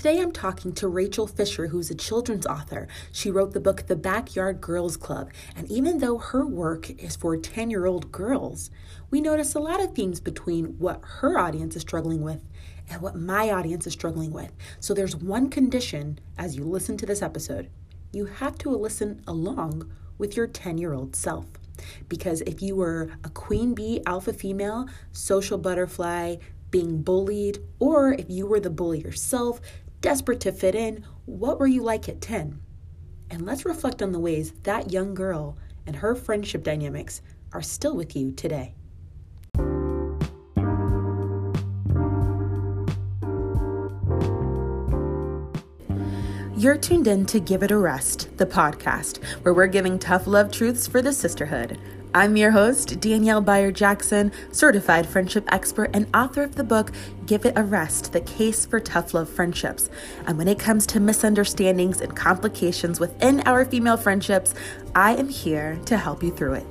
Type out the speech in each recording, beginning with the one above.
Today I'm talking to Rachel Fisher, who's a children's author. She wrote the book The Backyard Girls Club, and even though her work is for 10 year old girls, we notice a lot of themes between what her audience is struggling with and what my audience is struggling with. So there's one condition as you listen to this episode you have to listen along with your 10 year old self. Because if you were a queen bee, alpha female, social butterfly, being bullied, or if you were the bully yourself, desperate to fit in, what were you like at 10? And let's reflect on the ways that young girl and her friendship dynamics are still with you today. You're tuned in to Give It a Rest, the podcast, where we're giving tough love truths for the sisterhood. I'm your host, Danielle Bayard Jackson, certified friendship expert and author of the book Give It a Rest The Case for Tough Love Friendships. And when it comes to misunderstandings and complications within our female friendships, I am here to help you through it.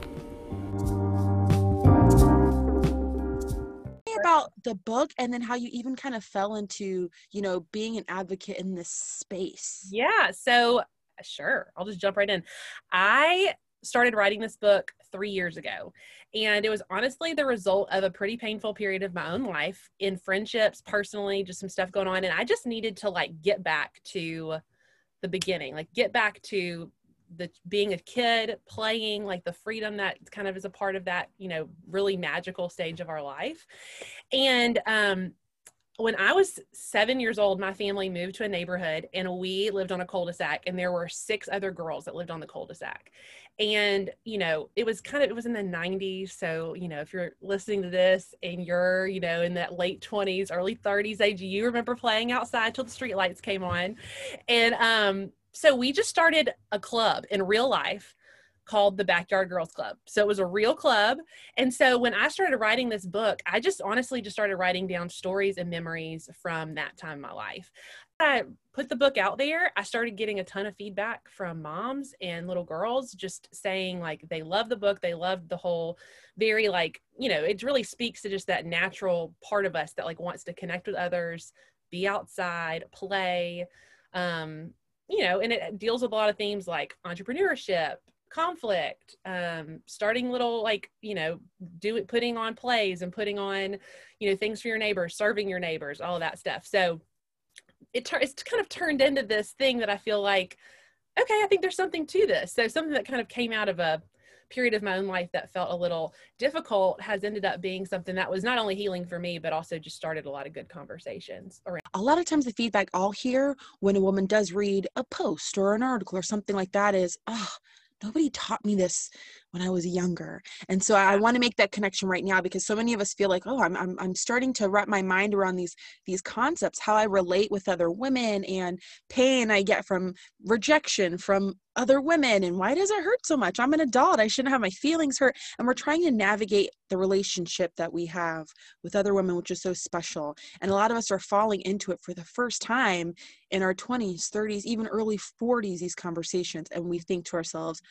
about the book and then how you even kind of fell into, you know, being an advocate in this space. Yeah. So, sure, I'll just jump right in. I started writing this book three years ago. And it was honestly the result of a pretty painful period of my own life in friendships, personally, just some stuff going on. And I just needed to like get back to the beginning, like get back to the being a kid playing like the freedom that kind of is a part of that you know really magical stage of our life and um when I was seven years old, my family moved to a neighborhood and we lived on a cul-de-sac and there were six other girls that lived on the cul-de-sac. And, you know, it was kind of, it was in the 90s. So, you know, if you're listening to this and you're, you know, in that late 20s, early 30s age, you remember playing outside till the streetlights came on. And um, so we just started a club in real life called the Backyard Girls Club. So it was a real club. And so when I started writing this book, I just honestly just started writing down stories and memories from that time in my life. I put the book out there. I started getting a ton of feedback from moms and little girls just saying like they love the book. They loved the whole very like, you know, it really speaks to just that natural part of us that like wants to connect with others, be outside, play. Um, you know, and it deals with a lot of themes like entrepreneurship, conflict um starting little like you know do it putting on plays and putting on you know things for your neighbors serving your neighbors all that stuff. So it it's kind of turned into this thing that i feel like okay i think there's something to this. So something that kind of came out of a period of my own life that felt a little difficult has ended up being something that was not only healing for me but also just started a lot of good conversations around a lot of times the feedback i'll hear when a woman does read a post or an article or something like that is oh nobody taught me this when I was younger. And so I want to make that connection right now because so many of us feel like, oh, I'm, I'm, I'm starting to wrap my mind around these, these concepts, how I relate with other women and pain I get from rejection from other women. And why does it hurt so much? I'm an adult. I shouldn't have my feelings hurt. And we're trying to navigate the relationship that we have with other women, which is so special. And a lot of us are falling into it for the first time in our 20s, 30s, even early 40s, these conversations. And we think to ourselves,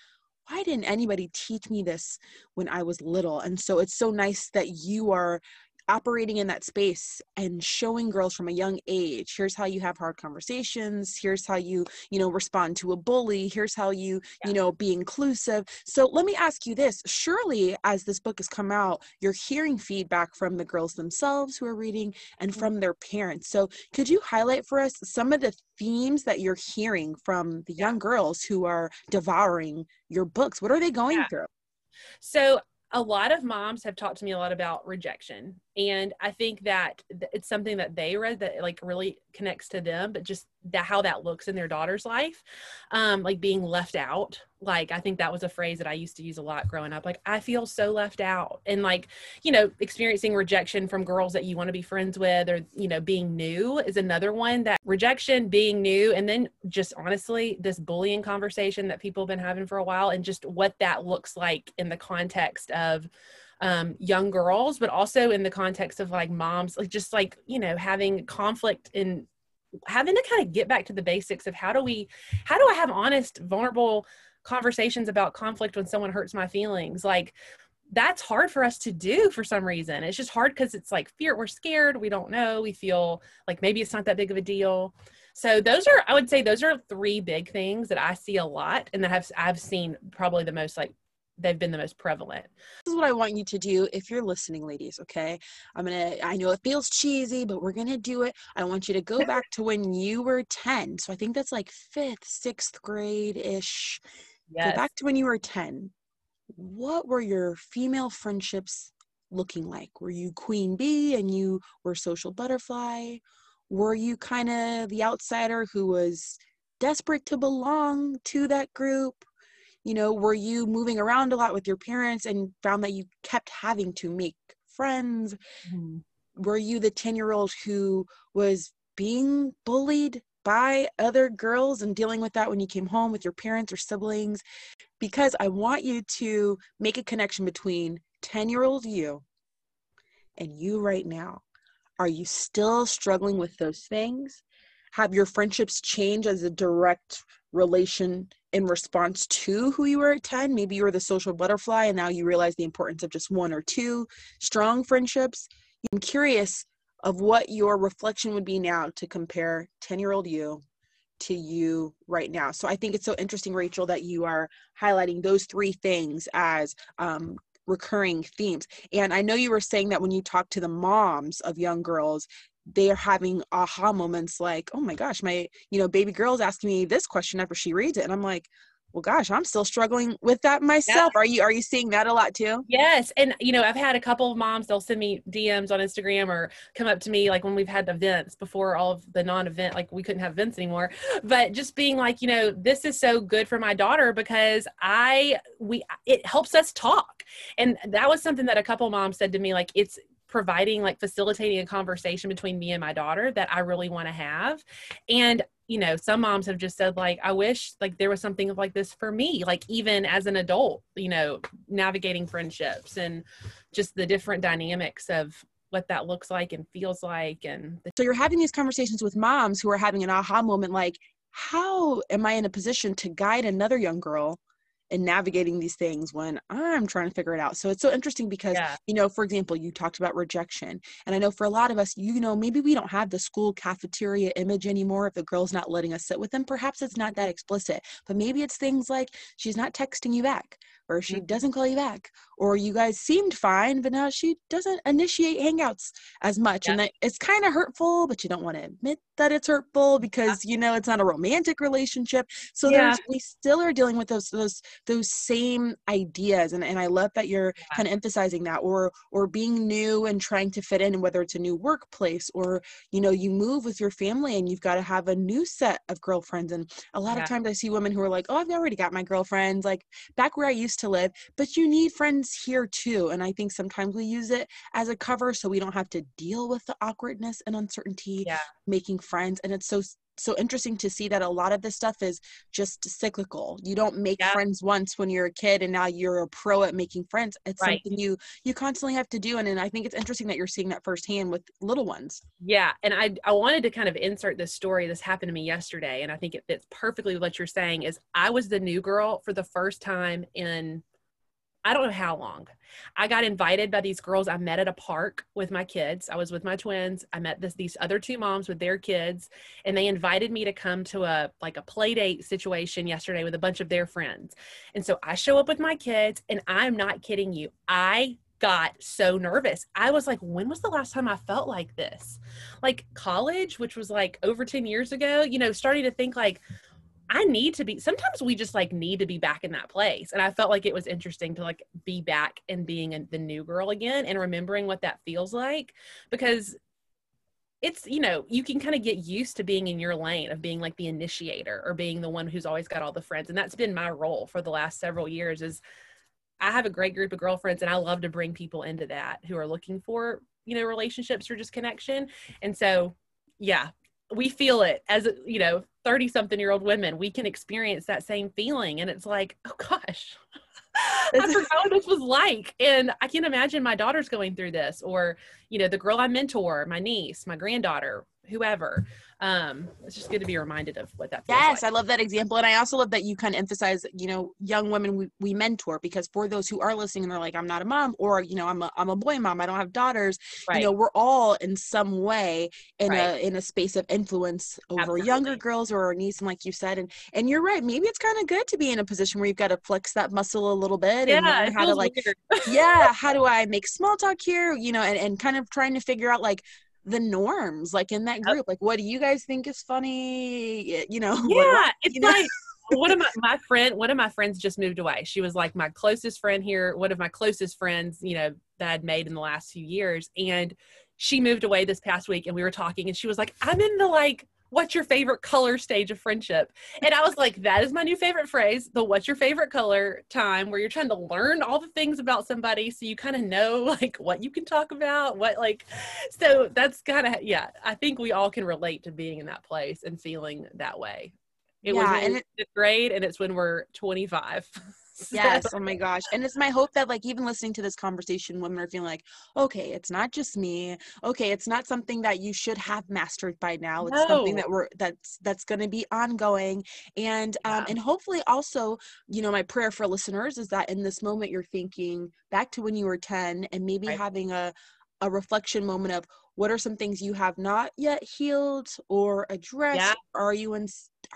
why didn't anybody teach me this when I was little? And so it's so nice that you are operating in that space and showing girls from a young age here's how you have hard conversations. Here's how you you know respond to a bully. Here's how you yeah. you know be inclusive. So let me ask you this surely as this book has come out you're hearing feedback from the girls themselves who are reading and mm-hmm. from their parents. So could you highlight for us some of the themes that you're hearing from the young girls who are devouring your books? What are they going yeah. through? So a lot of moms have talked to me a lot about rejection and i think that it's something that they read that like really connects to them but just that how that looks in their daughter's life um like being left out. Like i think that was a phrase that i used to use a lot growing up like i feel so left out. And like you know experiencing rejection from girls that you want to be friends with or you know being new is another one that rejection being new and then just honestly this bullying conversation that people have been having for a while and just what that looks like in the context of um, young girls, but also in the context of like moms, like just like, you know, having conflict in having to kind of get back to the basics of how do we, how do I have honest, vulnerable conversations about conflict when someone hurts my feelings? Like, that's hard for us to do for some reason. It's just hard because it's like fear, we're scared, we don't know, we feel like maybe it's not that big of a deal. So those are, I would say, those are three big things that I see a lot, and that have I've seen probably the most like they've been the most prevalent. This is what I want you to do if you're listening, ladies. Okay, I'm gonna. I know it feels cheesy, but we're gonna do it. I want you to go back to when you were 10. So I think that's like fifth, sixth grade ish. Yes. Go back to when you were 10. What were your female friendships looking like? Were you queen bee and you were social butterfly? Were you kind of the outsider who was desperate to belong to that group? You know, were you moving around a lot with your parents and found that you kept having to make friends? Mhm. Were you the 10 year old who was being bullied by other girls and dealing with that when you came home with your parents or siblings? Because I want you to make a connection between 10 year old you and you right now. Are you still struggling with those things? Have your friendships changed as a direct relation in response to who you were at 10? Maybe you were the social butterfly and now you realize the importance of just one or two strong friendships. I'm curious of what your reflection would be now to compare 10 year old you to you right now. So I think it's so interesting, Rachel, that you are highlighting those three things as um, recurring themes. And I know you were saying that when you talk to the moms of young girls, they are having aha moments like, oh my gosh, my, you know, baby girl's asking me this question after she reads it. And I'm like, well gosh, I'm still struggling with that myself. Are you are you seeing that a lot too? Yes. And, you know, I've had a couple of moms, they'll send me DMs on Instagram or come up to me like when we've had events before all of the non event, like we couldn't have events anymore. But just being like, you know, this is so good for my daughter because I, we, it helps us talk. And that was something that a couple moms said to me, like, it's, providing like facilitating a conversation between me and my daughter that I really want to have. And you know, some moms have just said like I wish like there was something like this for me, like even as an adult, you know, navigating friendships and just the different dynamics of what that looks like and feels like and the- So you're having these conversations with moms who are having an aha moment like how am I in a position to guide another young girl in navigating these things when I'm trying to figure it out. So it's so interesting because, Yeah. you know, for example, you talked about rejection. And I know for a lot of us, you know, maybe we don't have the school cafeteria image anymore. If the girl's not letting us sit with them, perhaps it's not that explicit, but maybe it's things like she's not texting you back or she Mhm. doesn't call you back or you guys seemed fine, but now she doesn't initiate hangouts as much. And that it's kind of hurtful, but you don't want to admit that it's hurtful because you know it's not a romantic relationship. So Yeah. we still are dealing with those those those same ideas and, and I love that you're Yeah. kind of emphasizing that or or being new and trying to fit in and whether it's a new workplace or you know you move with your family and you've got to have a new set of girlfriends and a lot Yeah. of times I see women who are like oh I've already got my girlfriends like back where I used to live but you need friends here too and I think sometimes we use it as a cover so we don't have to deal with the awkwardness and uncertainty yeah. making friends and it's so so interesting to see that a lot of this stuff is just cyclical you don't make Yeah. friends once when you're a kid and now you're a pro at making friends it's Right. something you you constantly have to do and, and i think it's interesting that you're seeing that firsthand with little ones Yeah, and I I wanted to kind of insert this story. This happened to me yesterday, and I think it fits perfectly with what you're saying. Is I was the new girl for the first time in I don't know how long. I got invited by these girls I met at a park with my kids. I was with my twins. I met this these other two moms with their kids, and they invited me to come to a like a play date situation yesterday with a bunch of their friends. And so I show up with my kids, and I'm not kidding you. I got so nervous. I was like, when was the last time I felt like this? Like college, which was like over 10 years ago, you know, starting to think like, I need to be sometimes we just like need to be back in that place. And I felt like it was interesting to like be back and being a, the new girl again and remembering what that feels like because it's you know you can kind of get used to being in your lane of being like the initiator or being the one who's always got all the friends and that's been my role for the last several years is i have a great group of girlfriends and i love to bring people into that who are looking for you know relationships or just connection and so yeah we feel it as you know 30 something year old women we can experience that same feeling and it's like oh gosh I forgot what this was like. And I can't imagine my daughter's going through this, or, you know, the girl I mentor, my niece, my granddaughter, whoever. um, it's just good to be reminded of what that. Yes, like. I love that example, and I also love that you kind of emphasize, you know, young women we, we mentor because for those who are listening and they're like, I'm not a mom, or you know, I'm a I'm a boy mom, I don't have daughters. Right. You know, we're all in some way in right. a in a space of influence over Absolutely. younger girls or our niece, and like you said, and and you're right. Maybe it's kind of good to be in a position where you've got to flex that muscle a little bit yeah, and learn how to like, yeah, how do I make small talk here? You know, and and kind of trying to figure out like the norms like in that group like what do you guys think is funny? You know yeah what, it's know? like one of my, my friend one of my friends just moved away. She was like my closest friend here one of my closest friends you know that i'd made in the last few years and she moved away this past week and we were talking and she was like i'm in the like what's your favorite color stage of friendship? And I was like, that is my new favorite phrase, the what's your favorite color time, where you're trying to learn all the things about somebody so you kind of know like what you can talk about, what like, so that's kind of, yeah, I think we all can relate to being in that place and feeling that way. It yeah, was in and fifth grade and it's when we're 25. yes. Oh my gosh. And it's my hope that like even listening to this conversation women are feeling like okay it's not just me. Okay it's not something that you should have mastered by now. It's no. something that we're that's that's going to be ongoing. And um and hopefully also you know my prayer for listeners is that in this moment you're thinking back to when you were 10 and maybe right. having a a reflection moment of what are some things you have not yet healed or addressed yeah. are you in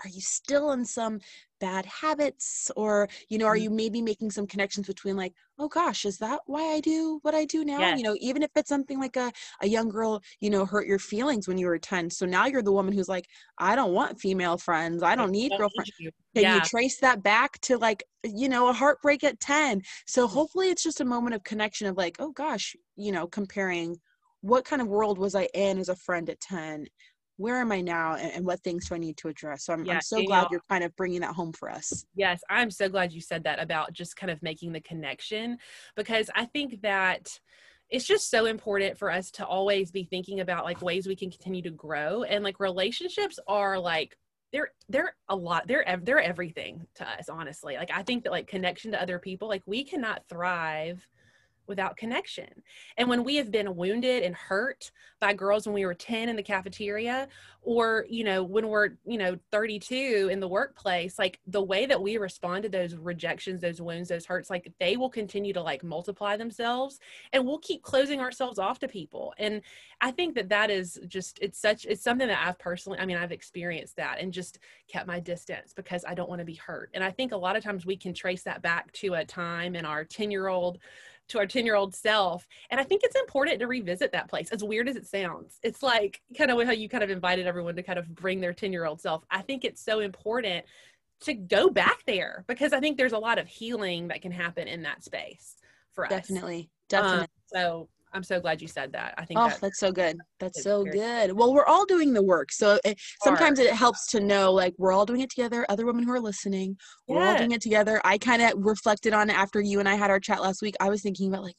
are you still in some bad habits or you know are mm-hmm. you maybe making some connections between like oh gosh is that why i do what i do now yes. you know even if it's something like a, a young girl you know hurt your feelings when you were 10 so now you're the woman who's like i don't want female friends i don't need girlfriends can yeah. you trace that back to like you know a heartbreak at 10 so mm-hmm. hopefully it's just a moment of connection of like oh gosh you know comparing what kind of world was i in as a friend at 10 where am I now and, and, what things do I need to address? So I'm, yeah, I'm so glad you're kind of bringing that home for us. Yes, I'm so glad you said that about just kind of making the connection because I think that it's just so important for us to always be thinking about like ways we can continue to grow and like relationships are like they're they're a lot they're they're everything to us honestly like i think that like connection to other people like we cannot thrive without connection. And when we have been wounded and hurt by girls when we were 10 in the cafeteria, or, you know, when we're, you know, 32 in the workplace, like the way that we respond to those rejections, those wounds, those hurts, like they will continue to like multiply themselves and we'll keep closing ourselves off to people. And I think that that is just, it's such, it's something that I've personally, I mean, I've experienced that and just kept my distance because I don't want to be hurt. And I think a lot of times we can trace that back to a time in our 10 year old to our 10 year old self. And I think it's important to revisit that place, as weird as it sounds. It's like kind of how you kind of invited everyone to kind of bring their 10 year old self. I think it's so important to go back there because I think there's a lot of healing that can happen in that space for us. Definitely. Definitely. Um, so I'm so glad you said that. I think oh, that, that's so good. That's so good. Well, we're all doing the work, so it, sometimes it helps to know like we're all doing it together. Other women who are listening, we're all doing it together. I kind of reflected on it after you and I had our chat last week. I was thinking about like,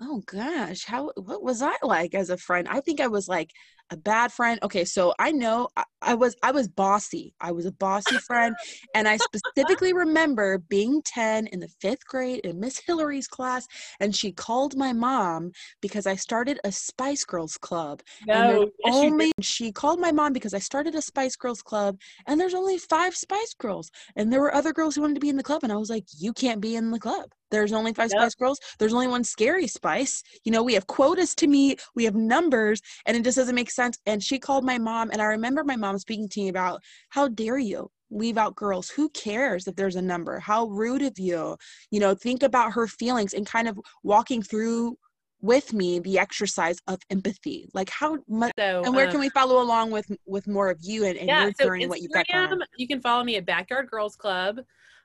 oh gosh, how what was I like as a friend? I think I was like a bad friend. Okay, so I know I, I, was I was bossy. I was a bossy friend, and I specifically remember being ten in the fifth grade in Miss Hillary's class, and she called my mom because I started a Spice Girls club. No, and yes, only she called my mom because I started a Spice Girls club, and there's only five Spice Girls, and there were other girls who wanted to be in the club, and I was like, you can't be in the club. There's only five yep. Spice Girls. There's only one Scary Spice. You know, we have quotas to meet. We have numbers, and it just doesn't make sense. And she called my mom, and I remember my mom speaking to me about how dare you leave out girls who cares if there's a number how rude of you you know think about her feelings and kind of walking through with me the exercise of empathy like how much so, and where um, can we follow along with with more of you and, and yeah, so journey what you've got going on? you can follow me at backyard girls club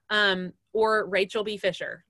um, or rachel b fisher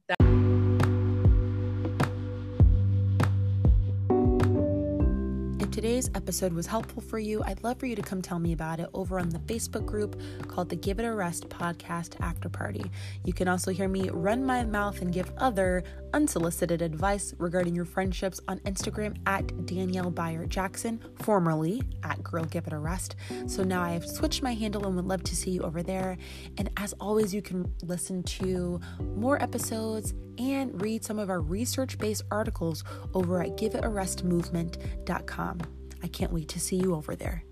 today's episode was helpful for you, I'd love for you to come tell me about it over on the Facebook group called the Give It a Rest Podcast After Party. You can also hear me run my mouth and give other unsolicited advice regarding your friendships on Instagram at Danielle Bayard Jackson, formerly at Girl Give It a Rest. So now I have switched my handle and would love to see you over there. And as always, you can listen to more episodes and read some of our research based articles over at giveitaRestmovement.com. I can't wait to see you over there.